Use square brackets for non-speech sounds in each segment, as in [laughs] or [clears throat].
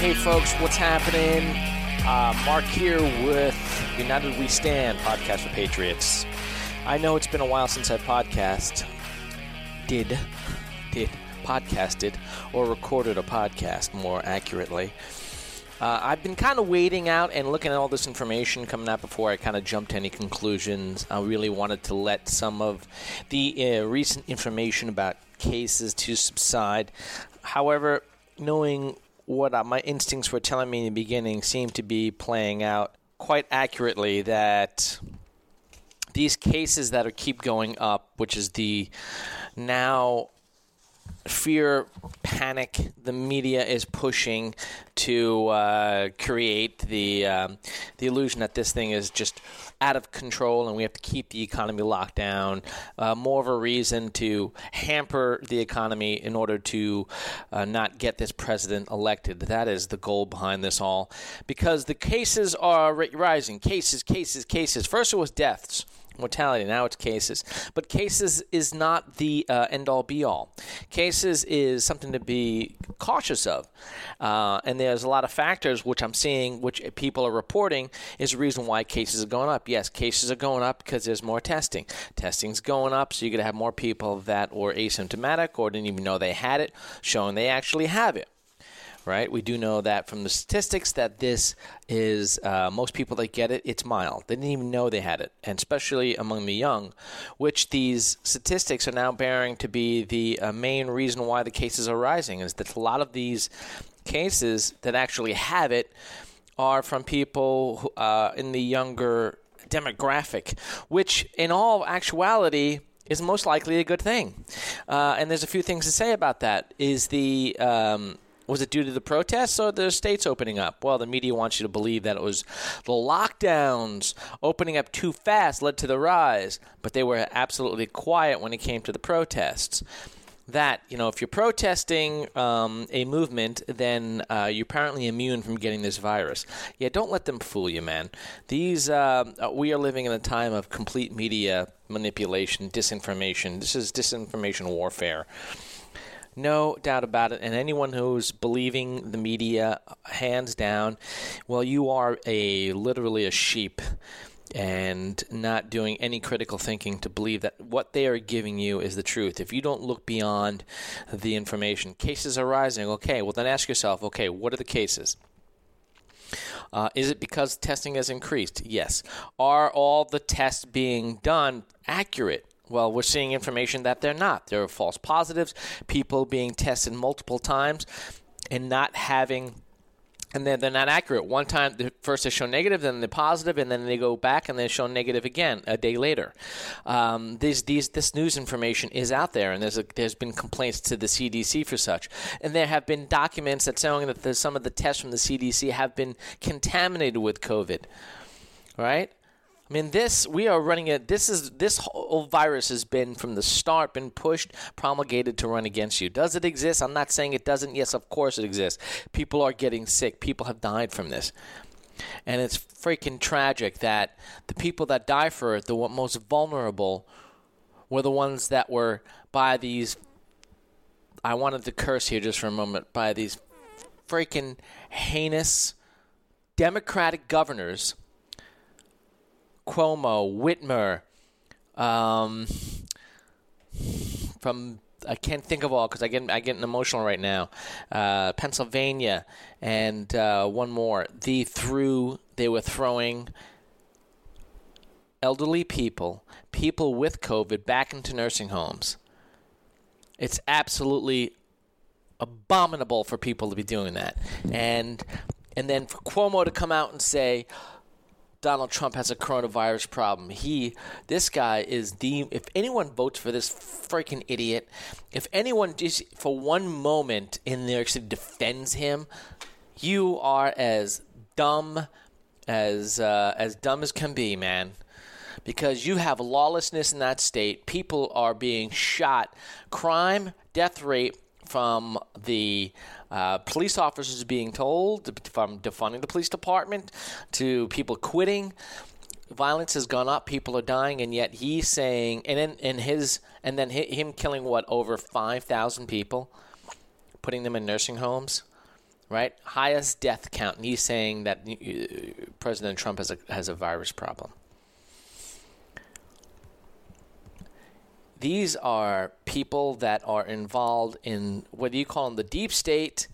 Hey, folks, what's happening? Uh, Mark here with United We Stand podcast for Patriots. I know it's been a while since I've podcast, did, did, podcasted, or recorded a podcast more accurately. Uh, I've been kind of waiting out and looking at all this information coming out before I kind of jumped to any conclusions. I really wanted to let some of the uh, recent information about cases to subside. However, knowing what uh, my instincts were telling me in the beginning seemed to be playing out quite accurately that these cases that are keep going up, which is the now fear, panic the media is pushing to uh, create the um, the illusion that this thing is just out of control and we have to keep the economy locked down. Uh, more of a reason to hamper the economy in order to uh, not get this president elected. That is the goal behind this all, because the cases are rising. Cases, cases, cases. First, it was deaths mortality. Now it's cases. But cases is not the uh, end all be all. Cases is something to be cautious of. Uh, and there's a lot of factors which I'm seeing, which people are reporting, is the reason why cases are going up. Yes, cases are going up because there's more testing. Testing's going up, so you're going to have more people that were asymptomatic or didn't even know they had it, showing they actually have it right? We do know that from the statistics that this is uh, most people that get it, it's mild. They didn't even know they had it, and especially among the young, which these statistics are now bearing to be the uh, main reason why the cases are rising. Is that a lot of these cases that actually have it are from people uh, in the younger demographic, which in all actuality is most likely a good thing. Uh, and there's a few things to say about that. Is the um, was it due to the protests or the states opening up? Well, the media wants you to believe that it was the lockdowns opening up too fast led to the rise, but they were absolutely quiet when it came to the protests. That you know if you're protesting um, a movement then uh, you're apparently immune from getting this virus. Yeah don't let them fool you man. These uh, we are living in a time of complete media manipulation disinformation. This is disinformation warfare no doubt about it. And anyone who's believing the media, hands down, well, you are a literally a sheep and not doing any critical thinking to believe that what they are giving you is the truth. If you don't look beyond the information, cases are rising. Okay, well, then ask yourself okay, what are the cases? Uh, is it because testing has increased? Yes. Are all the tests being done accurate? Well, we're seeing information that they're not. There are false positives, people being tested multiple times and not having and then they're not accurate. One time, first they show negative, then they're positive, and then they go back and they show negative again a day later. Um, these, these, this news information is out there, and there's a, there's been complaints to the CDC for such, and there have been documents that showing that some of the tests from the CDC have been contaminated with COVID. Right? I mean, this we are running it. This is this whole virus has been from the start been pushed, promulgated to run against you. Does it exist? I'm not saying it doesn't. Yes, of course it exists. People are getting sick. People have died from this, and it's freaking tragic that the people that die for it, the most vulnerable, were the ones that were by these. I wanted to curse here just for a moment by these freaking heinous Democratic governors Cuomo, Whitmer, um, from I can't think of all because I get I get emotional right now. Uh, Pennsylvania and uh, one more. The threw they were throwing elderly people, people with COVID, back into nursing homes. It's absolutely abominable for people to be doing that, and and then for Cuomo to come out and say, Donald Trump has a coronavirus problem. He, this guy is the. If anyone votes for this freaking idiot, if anyone just for one moment in New York City defends him, you are as dumb as uh, as dumb as can be, man. Because you have lawlessness in that state, people are being shot, crime, death rate from the uh, police officers being told, from defunding the police department to people quitting. Violence has gone up. People are dying, and yet he's saying, and then his, and then him killing what over five thousand people, putting them in nursing homes. right? Highest death count. And he's saying that uh, President Trump has a, has a virus problem. These are people that are involved in do you call them, the deep state.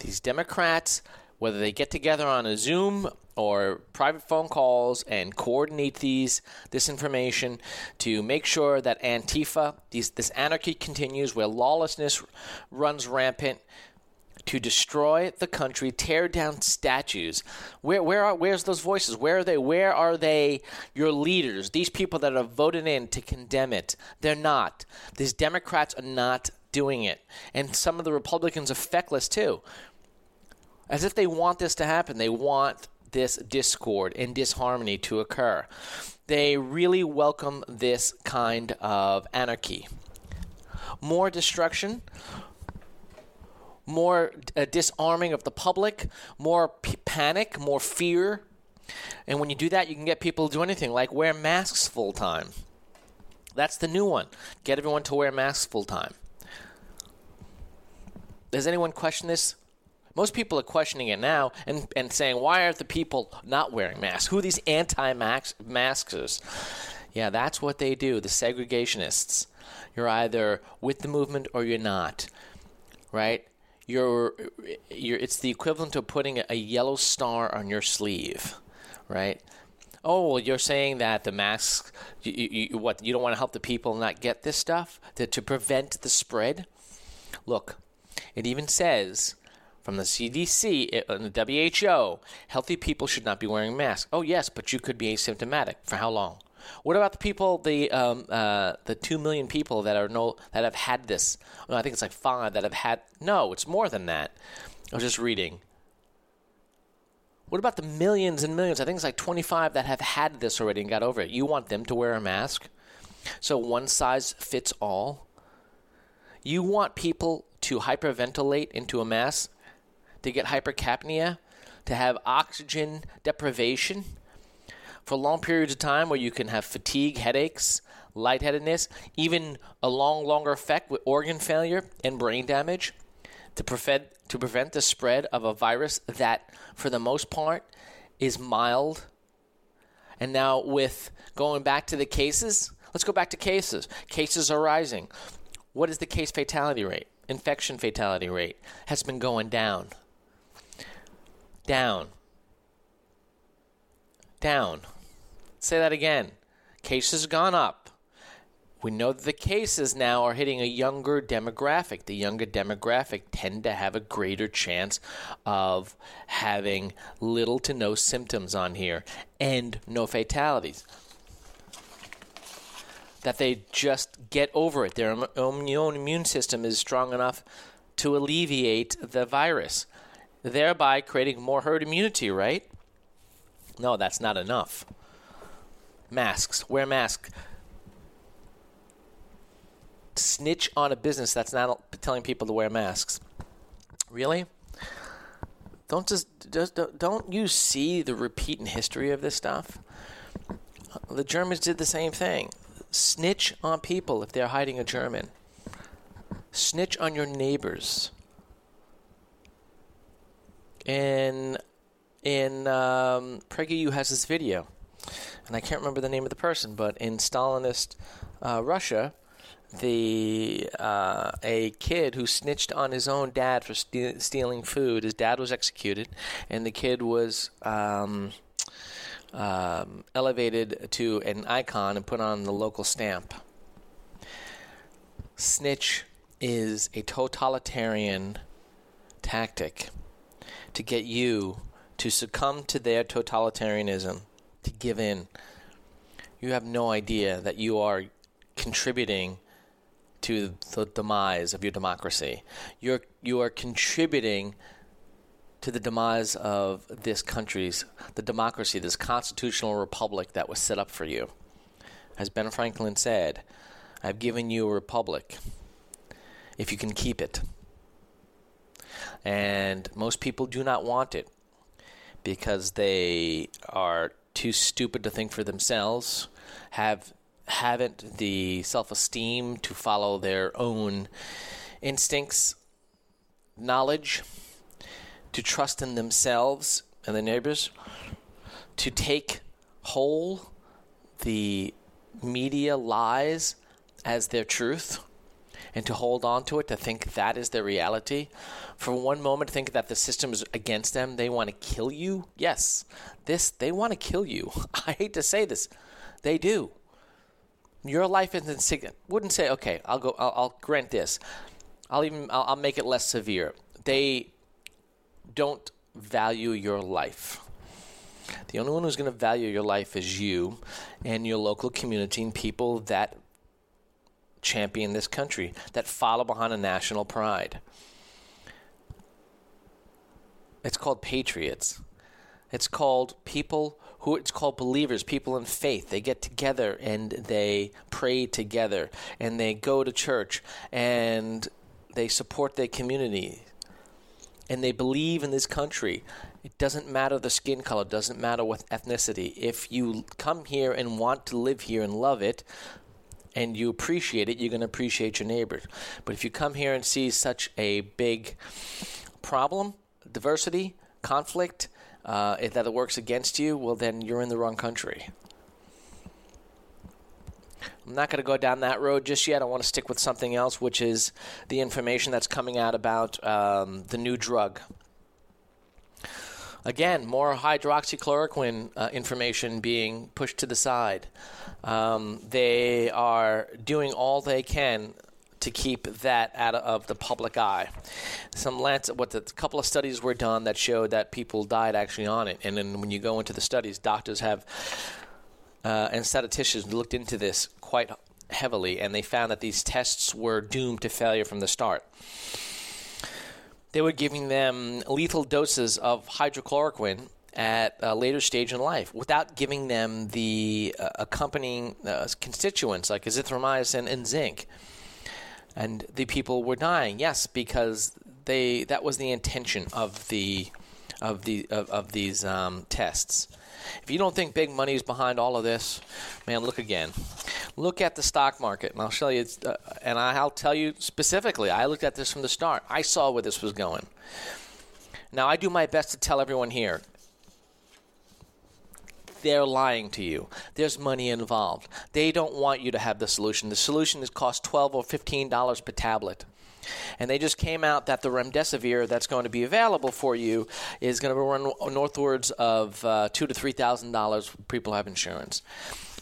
These Democrats, whether they get together on a Zoom or private phone calls and coordinate these this information to make sure that Antifa, these, this anarchy continues, where lawlessness runs rampant, to destroy the country, tear down statues. Where where are where's those voices? Where are they? Where are they? Your leaders, these people that are voted in to condemn it. They're not. These Democrats are not doing it, and some of the Republicans are feckless too. As if they want this to happen. They want this discord and disharmony to occur. They really welcome this kind of anarchy. More destruction, more uh, disarming of the public, more p- panic, more fear. And when you do that, you can get people to do anything like wear masks full time. That's the new one. Get everyone to wear masks full time. Does anyone question this? Most people are questioning it now and, and saying, why aren't the people not wearing masks? Who are these anti maskers? Yeah, that's what they do, the segregationists. You're either with the movement or you're not, right? You're, you're, it's the equivalent of putting a yellow star on your sleeve, right? Oh, well, you're saying that the masks, you, you, what, you don't want to help the people not get this stuff to, to prevent the spread? Look, it even says from the CDC and uh, the WHO, healthy people should not be wearing masks. Oh yes, but you could be asymptomatic. For how long? What about the people, the um, uh, the two million people that are no that have had this? No, I think it's like five that have had. No, it's more than that. I was just reading. What about the millions and millions? I think it's like 25 that have had this already and got over it. You want them to wear a mask? So one size fits all? You want people to hyperventilate into a mask to get hypercapnia, to have oxygen deprivation for long periods of time where you can have fatigue, headaches, lightheadedness, even a long, longer effect with organ failure and brain damage to prevent to prevent the spread of a virus that for the most part is mild. And now with going back to the cases, let's go back to cases. Cases are rising. What is the case fatality rate? Infection fatality rate has been going down down. Down. Say that again. Cases gone up. We know that the cases now are hitting a younger demographic. The younger demographic tend to have a greater chance of having little to no symptoms on here and no fatalities. That they just get over it. Their own immune system is strong enough to alleviate the virus thereby creating more herd immunity, right? No, that's not enough. Masks. Wear masks. Snitch on a business that's not telling people to wear masks. Really? Don't just, just don't you see the repeat in history of this stuff? The Germans did the same thing. Snitch on people if they're hiding a German. Snitch on your neighbors in in um, has this video, and I can't remember the name of the person, but in Stalinist uh, Russia, the uh, a kid who snitched on his own dad for ste- stealing food. His dad was executed, and the kid was um, um, elevated to an icon and put on the local stamp. Snitch is a totalitarian tactic to get you to succumb to their totalitarianism, to give in. You have no idea that you are contributing to the demise of your democracy. You're you are contributing to the demise of this country's the democracy, this constitutional republic that was set up for you. As Ben Franklin said, I've given you a republic if you can keep it and most people do not want it because they are too stupid to think for themselves, have haven't the self-esteem to follow their own instincts, knowledge, to trust in themselves and their neighbors, to take whole the media lies as their truth and to hold on to it, to think that is their reality. For one moment, think that the system is against them. They want to kill you. Yes, this they want to kill you. [laughs] I hate to say this, they do. Your life is insignificant. Wouldn't say, okay, I'll go. I'll, I'll grant this. I'll even. I'll, I'll make it less severe. They don't value your life. The only one who's going to value your life is you and your local community and people that champion this country, that follow behind a national pride. It's called patriots. It's called people who it's called believers, people in faith. They get together and they pray together and they go to church and they support their community and they believe in this country. It doesn't matter the skin color, doesn't matter what ethnicity. If you come here and want to live here and love it, and you appreciate it, you're going to appreciate your neighbors. But if you come here and see such a big problem, diversity, conflict, uh, that it works against you, well, then you're in the wrong country. I'm not going to go down that road just yet. I want to stick with something else, which is the information that's coming out about um, the new drug. Again, more hydroxychloroquine uh, information being pushed to the side. Um, they are doing all they can to keep that out of the public eye. Some Lancet, what the couple of studies were done that showed that people died actually on it, and then when you go into the studies, doctors have uh, and statisticians looked into this quite heavily, and they found that these tests were doomed to failure from the start. They were giving them lethal doses of hydrochloroquine at a later stage in life without giving them the uh, accompanying uh, constituents like azithromycin and zinc. And the people were dying, yes, because they that was the intention of the of the of, of these um, tests. If you don't think big money is behind all of this, man, look again. Look at the stock market, and I'll show you. Uh, and I'll tell you specifically. I looked at this from the start. I saw where this was going. Now I do my best to tell everyone here they're lying to you. There's money involved. They don't want you to have the solution. The solution is cost 12 or 15 dollars per tablet. And they just came out that the remdesivir that's going to be available for you is going to run northwards of uh, two to three thousand dollars. People have insurance.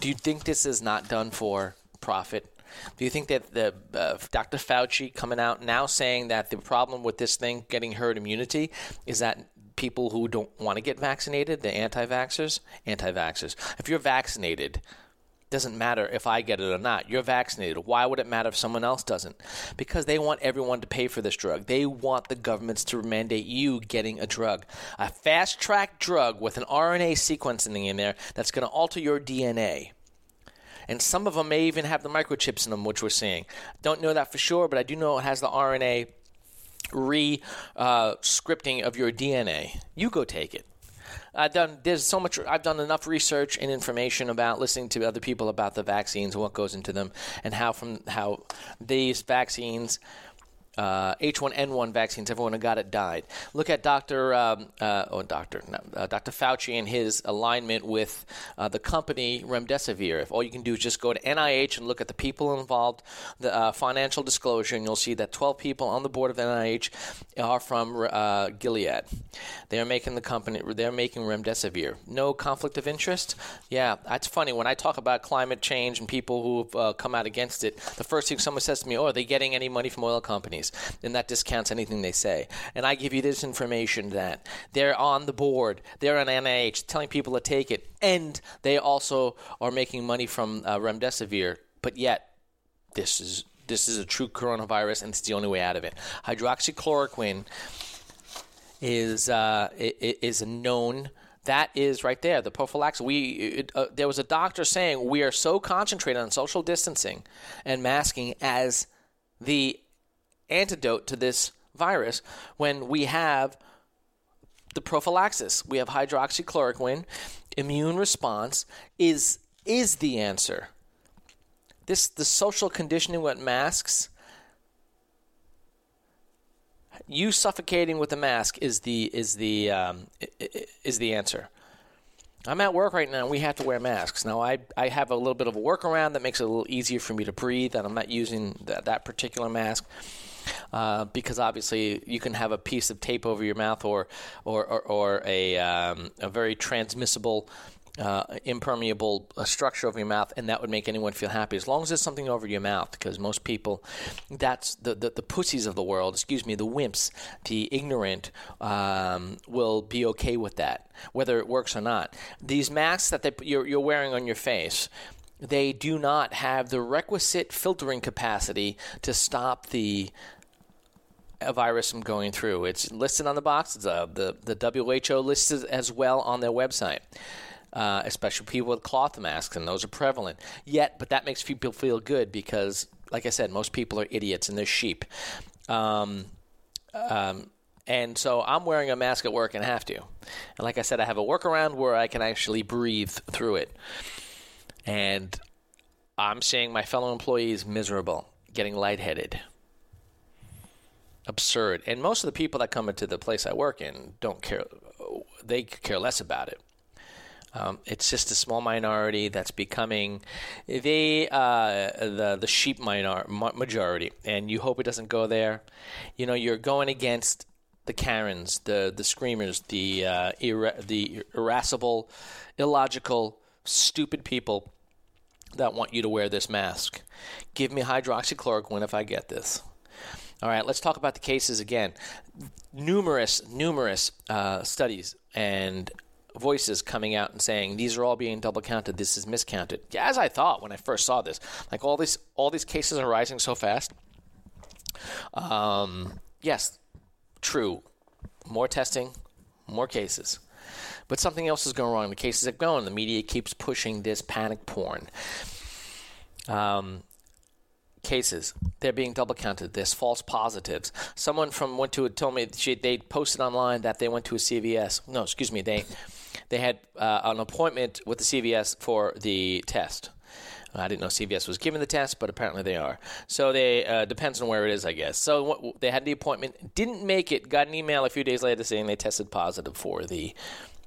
Do you think this is not done for profit? Do you think that the uh, Dr. Fauci coming out now saying that the problem with this thing getting herd immunity is that people who don't want to get vaccinated, the anti-vaxxers, anti-vaxxers. If you're vaccinated, doesn't matter if I get it or not. You're vaccinated. Why would it matter if someone else doesn't? Because they want everyone to pay for this drug. They want the governments to mandate you getting a drug, a fast track drug with an RNA sequencing in there that's going to alter your DNA. And some of them may even have the microchips in them, which we're seeing. Don't know that for sure, but I do know it has the RNA re uh, scripting of your DNA. You go take it. I've done there's so much I've done enough research and information about listening to other people about the vaccines and what goes into them and how from how these vaccines uh, H1N1 vaccines, everyone who got it died. Look at Dr. Um, uh, oh, Dr. No, uh, Dr. Fauci and his alignment with uh, the company Remdesivir. If all you can do is just go to NIH and look at the people involved, the uh, financial disclosure, and you'll see that 12 people on the board of NIH are from uh, Gilead. They're making the company. They're making Remdesivir. No conflict of interest. Yeah, that's funny. When I talk about climate change and people who've come out against it, the first thing someone says to me, "Oh, are they getting any money from oil companies?" Companies, and that discounts anything they say. And I give you this information that they're on the board, they're on NIH, telling people to take it, and they also are making money from uh, remdesivir, but yet this is this is a true coronavirus, and it's the only way out of it. Hydroxychloroquine is uh, is known that is right there the prophylaxis we it, uh, there was a doctor saying we are so concentrated on social distancing and masking as the antidote to this virus when we have the prophylaxis. We have hydroxychloroquine. Immune response is is the answer. This the social conditioning with masks you suffocating with the mask is the is the um, is the answer. I'm at work right now. We have to wear masks. Now, I, I have a little bit of a workaround that makes it a little easier for me to breathe, and I'm not using that, that particular mask. Uh, because obviously you can have a piece of tape over your mouth or or, or, or a, um, a very transmissible uh, impermeable uh, structure over your mouth, and that would make anyone feel happy. As long as there's something over your mouth, because most people, that's the, the, the pussies of the world, excuse me, the wimps, the ignorant, um, will be okay with that, whether it works or not. These masks that they, you're, you're wearing on your face, they do not have the requisite filtering capacity to stop the a virus from going through. It's listed on the box. Uh, the the WHO listed as well on their website uh, especially people with cloth masks, and those are prevalent. Yet, but that makes people feel good because, like I said, most people are idiots and they're sheep. Um, um, and so I'm wearing a mask at work and have to. And like I said, I have a workaround where I can actually breathe through it. And I'm seeing my fellow employees miserable, getting lightheaded. Absurd. And most of the people that come into the place I work in don't care, they care less about it. Um, it's just a small minority that's becoming the uh, the the sheep minor majority, and you hope it doesn't go there. You know, you're going against the Karens, the the screamers, the uh, the irascible, illogical, stupid people that want you to wear this mask. Give me hydroxychloroquine if I get this. All right, let's talk about the cases again. Numerous, numerous uh, studies and voices coming out and saying these are all being double counted. This is miscounted. As I thought when I first saw this, like all these all these cases are rising so fast. Um, yes, true. More testing, more cases. But something else is going wrong. The cases have gone. The media keeps pushing this panic porn. Um, cases. They're being double counted. There's false positives. Someone from went to told me she, they posted online that they went to a CVS. No, excuse me. They they had uh, an appointment with the CVS for the test. I didn't know CVS was giving the test, but apparently they are. So they uh, depends on where it is, I guess. So what, they had the appointment, didn't make it. Got an email a few days later saying they tested positive for the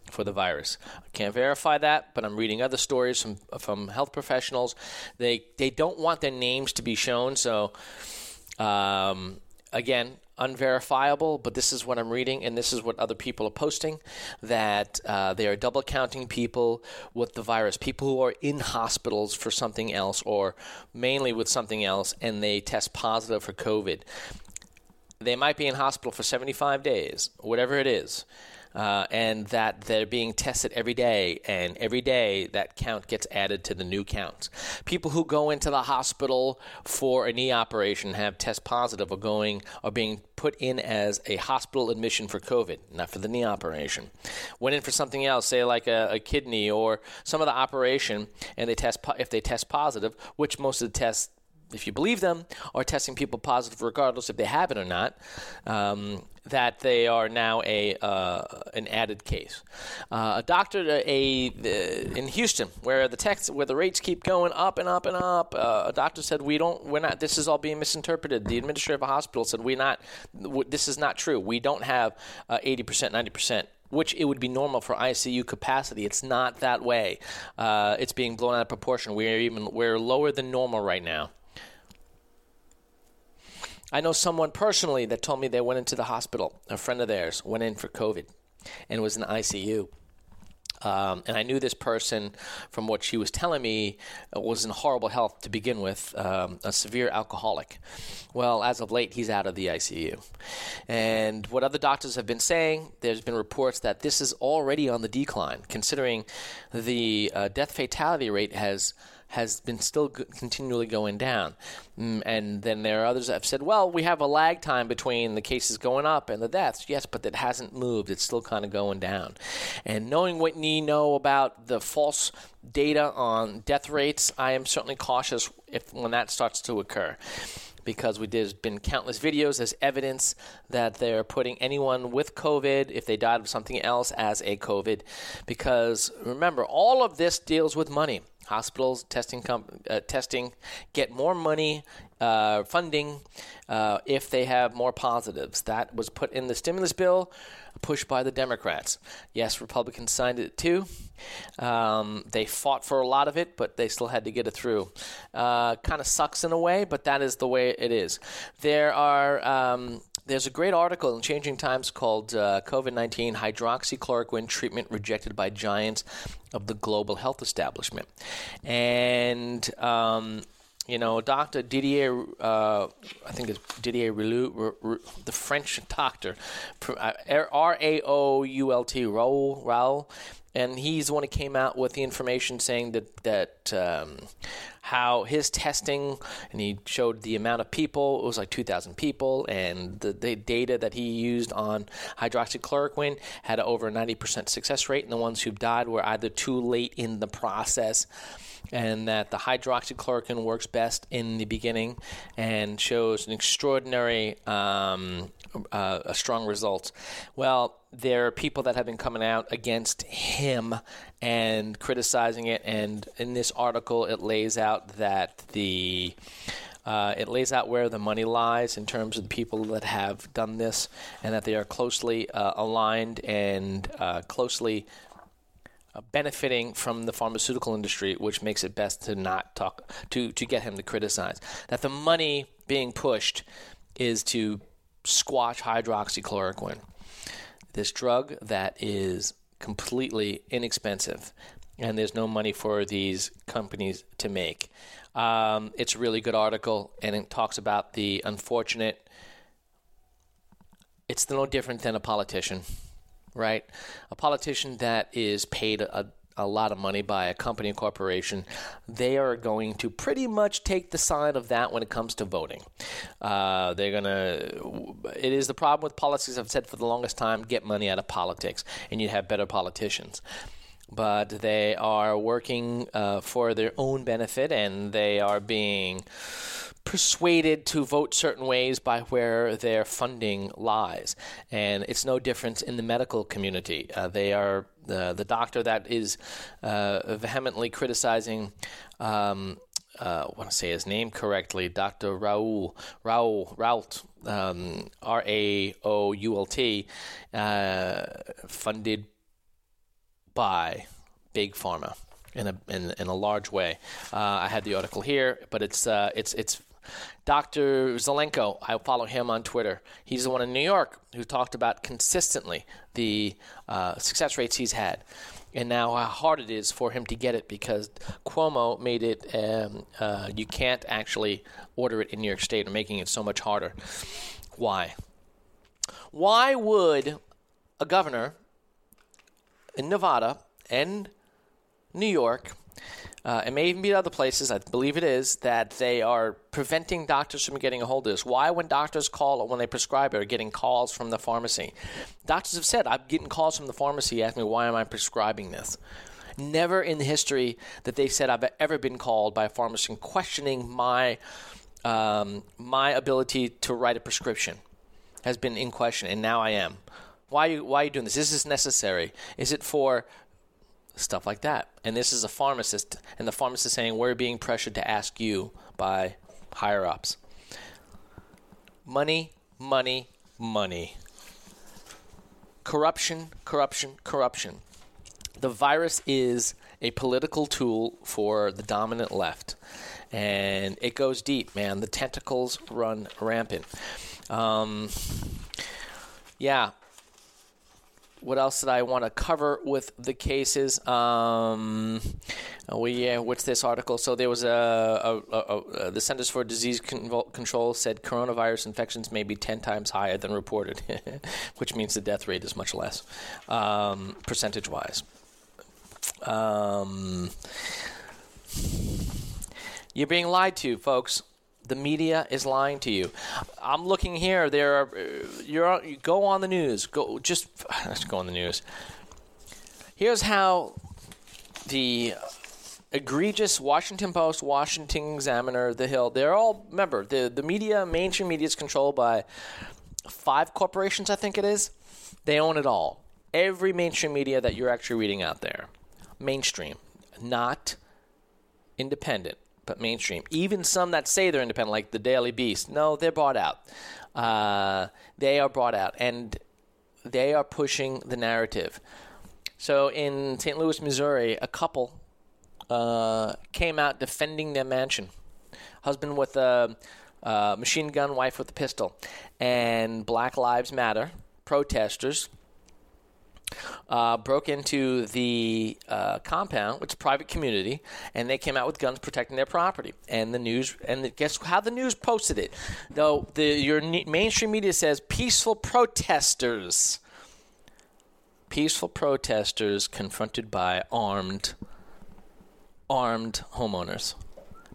for the virus. I can't verify that, but I'm reading other stories from from health professionals. They they don't want their names to be shown, so um, again, unverifiable, but this is what I'm reading, and this is what other people are posting that uh, they are double counting people with the virus, people who are in hospitals for something else or mainly with something else, and they test positive for COVID. They might be in hospital for 75 days, whatever it is uh, and that they're being tested every day, and every day that count gets added to the new counts. People who go into the hospital for a knee operation have test positive or going are being put in as a hospital admission for COVID, not for the knee operation. Went in for something else, say like a, a kidney or some of the operation, and they test if they test positive, which most of the tests if you believe them, are testing people positive regardless if they have it or not. Um, that they are now a uh, an added case. Uh, a doctor a, a, in Houston, where the text where the rates keep going up and up and up, uh, a doctor said we don't we're not this is all being misinterpreted. The administrator of a hospital said we not this is not true. We don't have uh, eighty percent, ninety percent which it would be normal for ICU capacity. It's not that way. Uh, it's being blown out of proportion. We're even we're lower than normal right now. I know someone personally that told me they went into the hospital. A friend of theirs went in for COVID and was in ICU. Um, and I knew this person from what she was telling me was in horrible health to begin with, um, a severe alcoholic. Well, as of late, he's out of the ICU. And what other doctors have been saying, there's been reports that this is already on the decline, considering the uh, death fatality rate has has been still continually going down. Mm, and then there are others that have said, well, we have a lag time between the cases going up and the deaths. Yes, but it hasn't moved. It's still kind of going down. And knowing what you know about the false data on death rates, I am certainly cautious if when that starts to occur because we, there's been countless videos as evidence that they're putting anyone with COVID, if they died of something else, as a COVID. Because remember, all of this deals with money. Hospitals testing comp- uh, testing get more money uh, funding uh, if they have more positives. That was put in the stimulus bill, pushed by the Democrats. Yes, Republicans signed it too. Um, they fought for a lot of it, but they still had to get it through. Uh, kind of sucks in a way, but that is the way it is. There are. Um, there's a great article in Changing Times called uh, COVID 19 Hydroxychloroquine Treatment Rejected by Giants of the Global Health Establishment. And um, you know, Dr. Didier, uh, I think it's Didier Raoult, the French doctor, uh, R A O U L T, Raoul, Raoul, and he's the one who came out with the information saying that that um, how his testing and he showed the amount of people it was like 2,000 people and the, the data that he used on hydroxychloroquine had over a 90% success rate and the ones who died were either too late in the process and that the hydroxychloroquine works best in the beginning and shows an extraordinary um, uh, a strong result. Well, there are people that have been coming out against him and criticizing it, and in this article, it lays out that the uh, it lays out where the money lies in terms of the people that have done this, and that they are closely uh, aligned and uh, closely benefiting from the pharmaceutical industry, which makes it best to not talk to to get him to criticize. That the money being pushed is to squash hydroxychloroquine, this drug that is completely inexpensive, and there's no money for these companies to make. Um, it's a really good article, and it talks about the unfortunate. It's no different than a politician right? A politician that is paid a, a lot of money by a company and corporation, they are going to pretty much take the side of that when it comes to voting. Uh, they're going to, it is the problem with politics, I've said for the longest time get money out of politics, and you'd have better politicians but they are working uh, for their own benefit and they are being persuaded to vote certain ways by where their funding lies. And it's no different in the medical community. Uh, they are the, the doctor that is uh, vehemently criticizing. Um, uh, I want to say his name correctly, Dr. Raoul, Raoul, Rault, um, R A O U L T, uh, funded by Big Pharma in a in, in a large way. Uh, I had the article here, but it's uh, it's it's Dr. Zelenko, I follow him on Twitter. He's the one in New York who talked about consistently the uh, success rates he's had. And now how hard it is for him to get it because Cuomo made it, um, uh, you can't actually order it in New York State, or making it so much harder. Why? Why would a governor in Nevada and New York uh, it may even be other places, I believe it is, that they are preventing doctors from getting a hold of this. Why, when doctors call or when they prescribe it, are getting calls from the pharmacy? Doctors have said, I'm getting calls from the pharmacy asking me, why am I prescribing this? Never in the history that they said I've ever been called by a pharmacist questioning my um, my ability to write a prescription has been in question, and now I am. Why are you, why are you doing this? Is this necessary? Is it for stuff like that. And this is a pharmacist, and the pharmacist saying, We're being pressured to ask you by higher ups. Money, money, money. Corruption, corruption, corruption. The virus is a political tool for the dominant left. And it goes deep, man. The tentacles run rampant. Um, yeah, what else did I want to cover with the cases? Um, we uh, what's this article? So there was a, a, a, a the Centers for Disease Control said coronavirus infections may be ten times higher than reported, [laughs] which means the death rate is much less, um, percentage wise. Um, you're being lied to, folks the media is lying to you. I'm looking here. There are you're you go on the news. Go just [sighs] let's go on the news. Here's how the egregious Washington Post, Washington Examiner, The Hill. They're all remember the the media, mainstream media is controlled by five corporations. I think it is. They own it all. Every mainstream media that you're actually reading out there, mainstream, not independent, but mainstream. Even some that say they're independent, like the Daily Beast, no, they're bought out. Uh, they are bought out, and they are pushing the narrative. So in St. Louis, Missouri, a couple uh, came out defending their mansion. Husband with a, a machine gun, wife with a pistol, and Black Lives Matter protesters uh, broke into the uh, compound, which is private community, and they came out with guns protecting their property. And the news, and the, guess how the news posted it? Though the your mainstream media says peaceful protesters, peaceful protesters confronted by armed, armed homeowners,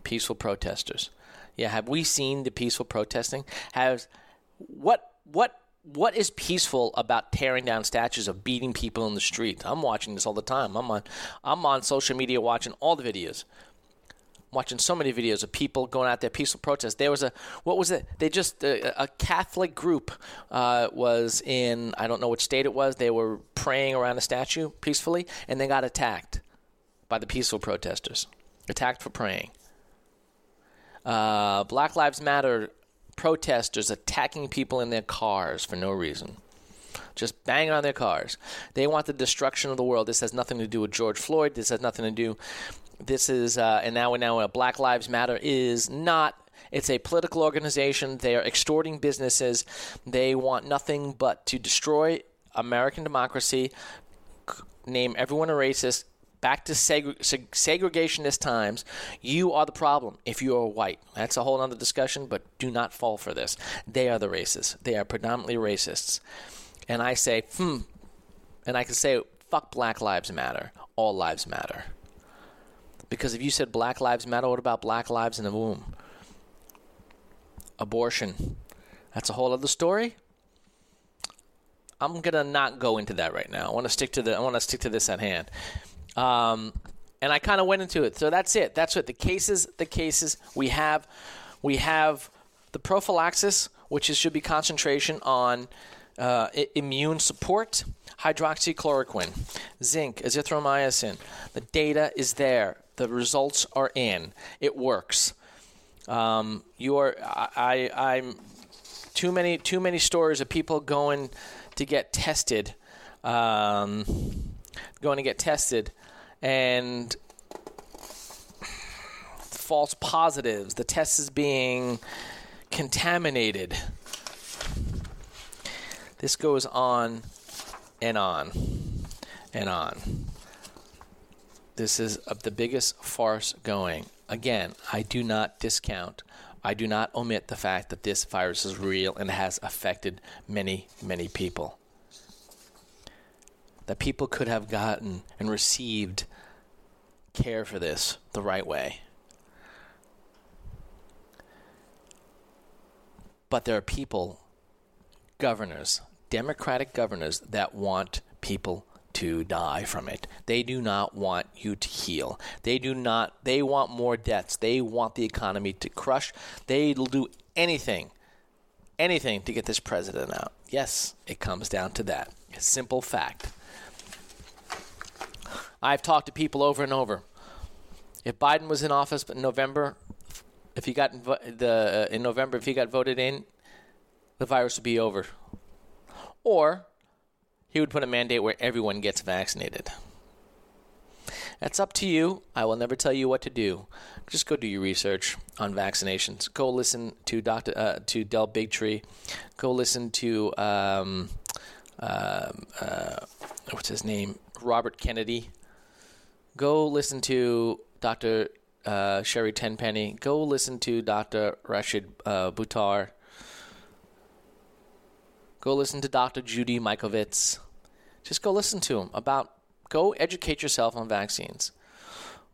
peaceful protesters. Yeah, have we seen the peaceful protesting? Has what what what is peaceful about tearing down statues of beating people in the street? I'm watching this all the time. I'm on I'm on social media watching all the videos. I'm watching so many videos of people going out there peaceful protest. There was a what was it? They just a, a Catholic group uh, was in I don't know which state it was. They were praying around a statue peacefully, and they got attacked by the peaceful protesters. Attacked for praying. Uh, Black Lives Matter protesters attacking people in their cars for no reason. Just banging on their cars. They want the destruction of the world. This has nothing to do with George Floyd. This has nothing to do. This is, uh, and now, and now, Black Lives Matter is not it's a political organization. They are extorting businesses. They want nothing but to destroy American democracy, name everyone a racist, back to seg- seg- segregationist times, you are the problem if you are white. That's a whole other discussion, but do not fall for this. They are the racists. They are predominantly racists. And I say, hmm, and I can say, fuck Black Lives Matter. All lives matter. Because if you said Black Lives Matter, what about Black Lives in the womb? Abortion. That's a whole other story. I'm gonna not go into that right now. I want to stick to the. I want to stick to this at hand. Um, and I kind of went into it. So that's it. That's what the cases. The cases we have. We have the prophylaxis, which is, should be concentration on uh, immune support, hydroxychloroquine, zinc, azithromycin. The data is there. The results are in. It works. Um, you are. I, I. I'm. Too many. Too many stories of people going to get tested. Um, going to get tested and false positives. The test is being contaminated. This goes on and on and on. This is the biggest farce going. Again, I do not discount, I do not omit the fact that this virus is real and has affected many, many people that people could have gotten and received care for this the right way. But there are people, governors, Democratic governors, that want people to die from it. They do not want you to heal. They do not they want more deaths. They want the economy to crush. They'll do anything anything to get this president out. Yes, it comes down to that. Simple fact. I've talked to people over and over. If Biden was in office in November, if he got the uh, in November, if he got voted in, the virus would be over. Or he would put a mandate where everyone gets vaccinated. That's up to you. I will never tell you what to do. Just go do your research on vaccinations. Go listen to Doctor uh, to Del Bigtree. Go listen to um, uh, uh, what's his name, Robert Kennedy go listen to Dr. Uh, Sherri Tenpenny. Go listen to Dr. Rashid uh, Buttar. Go listen to Dr. Judy Mikovits. Just go listen to them about, go educate yourself on vaccines.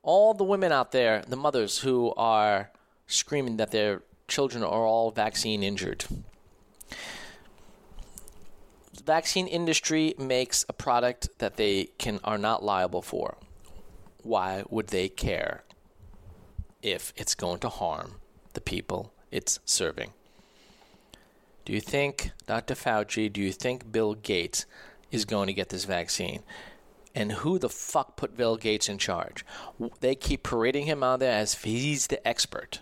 All the women out there, the mothers who are screaming that their children are all vaccine injured. The vaccine industry makes a product that they can are not liable for why would they care if it's going to harm the people it's serving? Do you think, Dr. Fauci, do you think Bill Gates is going to get this vaccine? And who the fuck put Bill Gates in charge? They keep parading him out there as he's the expert.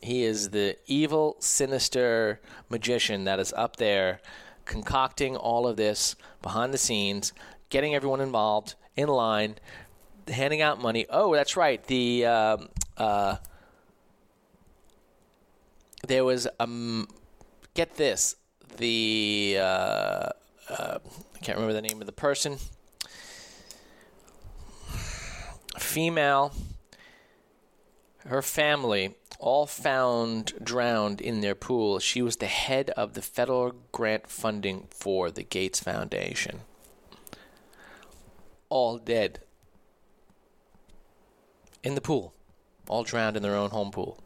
He is the evil, sinister magician that is up there concocting all of this behind the scenes, getting everyone involved in line, handing out money. Oh, that's right. The um, uh, there was um, get this the uh, uh, I can't remember the name of the person. Female, her family all found drowned in their pool. She was the head of the federal grant funding for the Gates Foundation. All dead in the pool, all drowned in their own home pool.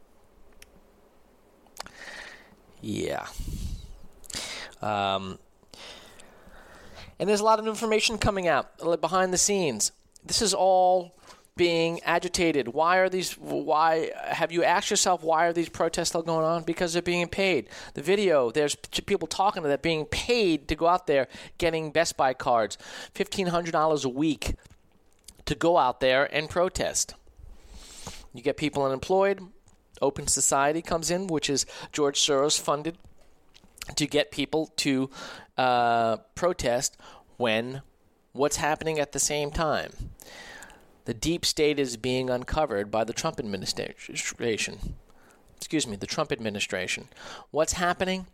Yeah. Um, and there's a lot of information coming out behind the scenes. This is all being agitated. Why are these? Why have you asked yourself why are these protests still going on? Because they're being paid. The video, there's people talking to that being paid to go out there getting Best Buy cards, fifteen hundred dollars a week to go out there and protest. You get people unemployed. Open Society comes in, which is George Soros funded to get people to uh, protest when what's happening at the same time. The deep state is being uncovered by the Trump administration. Excuse me, the Trump administration. What's happening?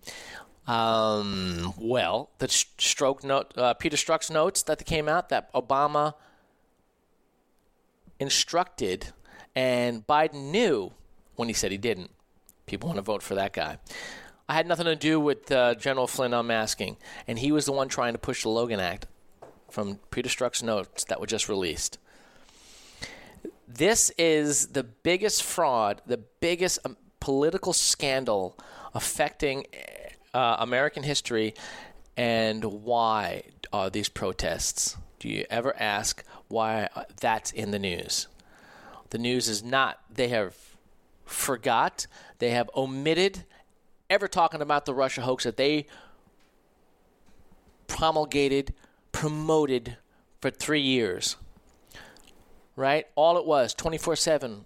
Um, well, the Strzok note, uh, Peter Strzok's notes that came out that Obama instructed, and Biden knew when he said he didn't. People want to vote for that guy. I had nothing to do with uh, General Flynn unmasking, and he was the one trying to push the Logan Act from Peter Strzok's notes that were just released. This is the biggest fraud, the biggest um, political scandal affecting uh, American history. And why are these protests? Do you ever ask why uh, that's in the news? The news is not, they have forgot, they have omitted ever talking about the Russia hoax that they promulgated, promoted for three years. Right? All it was 24 7.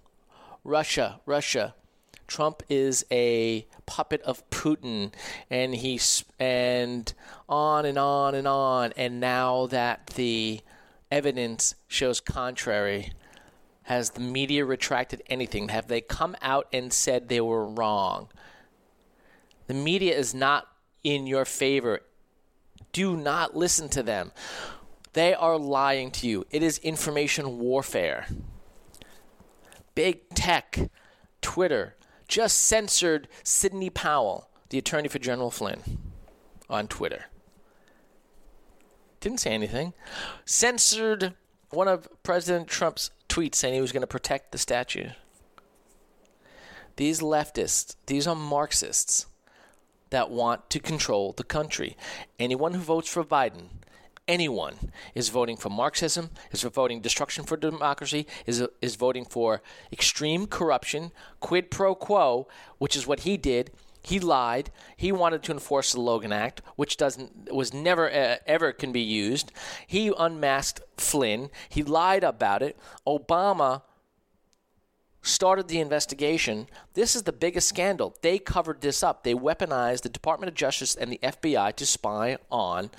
Russia, Russia. Trump is a puppet of Putin, and he's and on and on and on. And now that the evidence shows contrary, has the media retracted anything? Have they come out and said they were wrong? The media is not in your favor. Do not listen to them. They are lying to you. It is information warfare. Big tech, Twitter, just censored Sidney Powell, the attorney for General Flynn, on Twitter. Didn't say anything. Censored one of President Trump's tweets saying he was going to protect the statue. These leftists, these are Marxists that want to control the country. Anyone who votes for Biden, anyone, is voting for Marxism, is voting destruction for democracy, is, is voting for extreme corruption, quid pro quo, which is what he did. He lied. He wanted to enforce the Logan Act, which doesn't was never uh, ever can be used. He unmasked Flynn. He lied about it. Obama started the investigation. This is the biggest scandal. They covered this up. They weaponized the Department of Justice and the FBI to spy on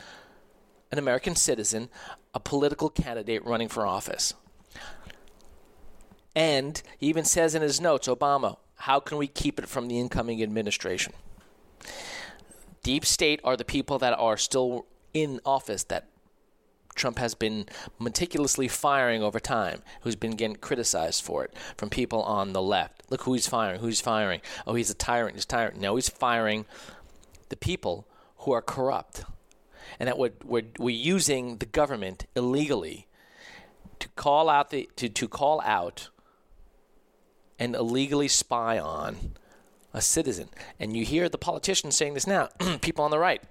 an American citizen, a political candidate running for office. And he even says in his notes Obama, how can we keep it from the incoming administration? Deep state are the people that are still in office that Trump has been meticulously firing over time, who's been getting criticized for it from people on the left. Look who he's firing, who's firing. Oh, he's a tyrant, he's a tyrant. No, he's firing the people who are corrupt. And that we're, we're, we're using the government illegally to call out the to, to call out and illegally spy on a citizen. And you hear the politicians saying this now, [clears throat] people on the right.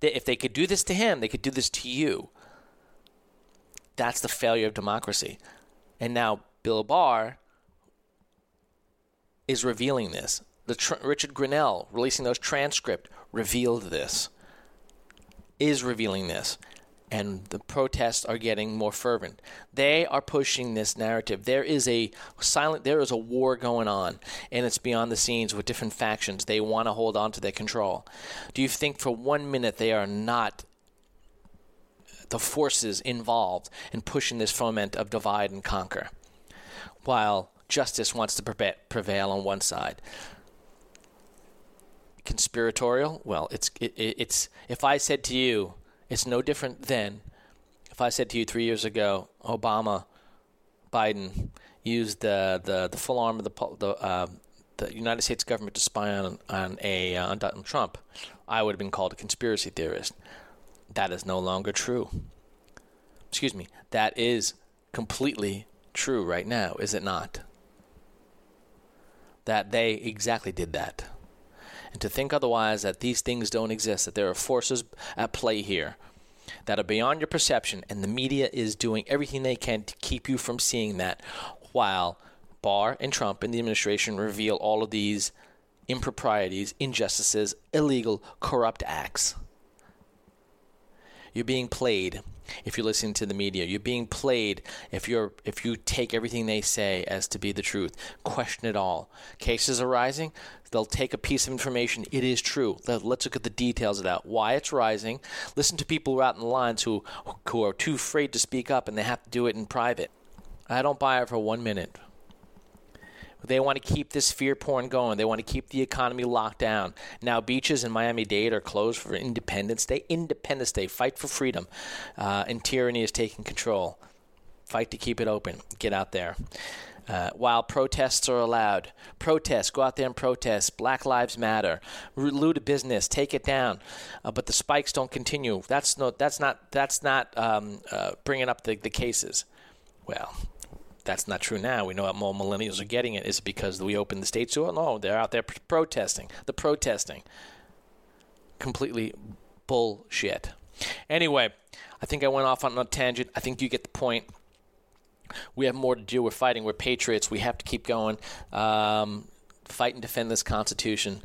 That if they could do this to him, they could do this to you. That's the failure of democracy. And now Bill Barr is revealing this. The tr- Richard Grenell releasing those transcript revealed this. Is revealing this. And the protests are getting more fervent. They are pushing this narrative. There is a silent there is a war going on and it's beyond the scenes with different factions. They want to hold on to their control. Do you think for 1 minute they are not the forces involved in pushing this foment of divide and conquer? While justice wants to prevail on one side conspiratorial well it's it, it's if i said to you it's no different than if I said to you three years ago, Obama, Biden used the the, the full arm of the the, uh, the United States government to spy on on a uh, on Donald Trump, I would have been called a conspiracy theorist. That is no longer true. Excuse me. That is completely true right now, is it not? That they exactly did that and to think otherwise that these things don't exist, that there are forces at play here that are beyond your perception, and the media is doing everything they can to keep you from seeing that, while Barr and Trump and the administration reveal all of these improprieties, injustices, illegal, corrupt acts. You're being played if you're listening to the media. You're being played if you're if you take everything they say as to be the truth. Question it all. Cases are rising. They'll take a piece of information. It is true. Let's look at the details of that. Why it's rising. Listen to people who are out in the lines who who are too afraid to speak up and they have to do it in private. I don't buy it for one minute. They want to keep this fear porn going. They want to keep the economy locked down. Now, beaches in Miami Dade are closed for Independence Day. Independence Day. Fight for freedom. Uh, and tyranny is taking control. Fight to keep it open. Get out there. Uh, while protests are allowed, protest, go out there and protest. Black Lives Matter, loot a business, take it down. Uh, but the spikes don't continue. That's no, that's not, that's not um, uh, bringing up the, the cases. Well, that's not true now. We know that more millennials are getting it. Is it because we opened the states to it? No, they're out there pr- protesting. The protesting. Completely bullshit. Anyway, I think I went off on a tangent. I think you get the point. We have more to do. We're fighting. We're patriots. We have to keep going. Um, fight and defend this Constitution.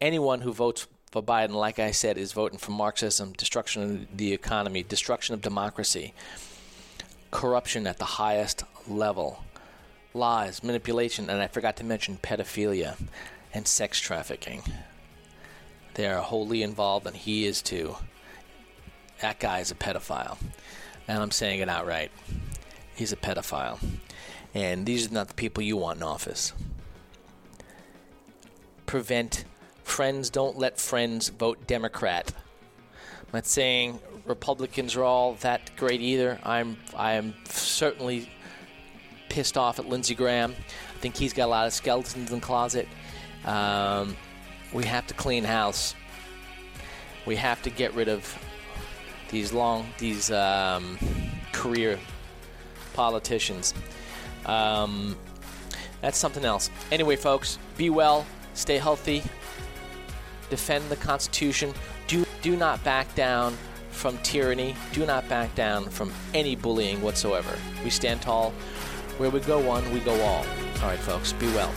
Anyone who votes for Biden, like I said, is voting for Marxism, destruction of the economy, destruction of democracy corruption at the highest level, lies, manipulation, and I forgot to mention pedophilia and sex trafficking. They are wholly involved, and he is too. That guy is a pedophile. And I'm saying it outright. He's a pedophile. And these are not the people you want in office. Prevent friends, don't let friends vote Democrat. I'm not saying Republicans are all that great either. I'm I am certainly pissed off at Lindsey Graham. I think he's got a lot of skeletons in the closet. Um, we have to clean house. We have to get rid of these long these um, career politicians. Um, that's something else. Anyway, folks, be well, stay healthy, defend the Constitution. Do do not back down from tyranny. Do not back down from any bullying whatsoever. We stand tall. Where we go one, we go all. All right, folks, be well.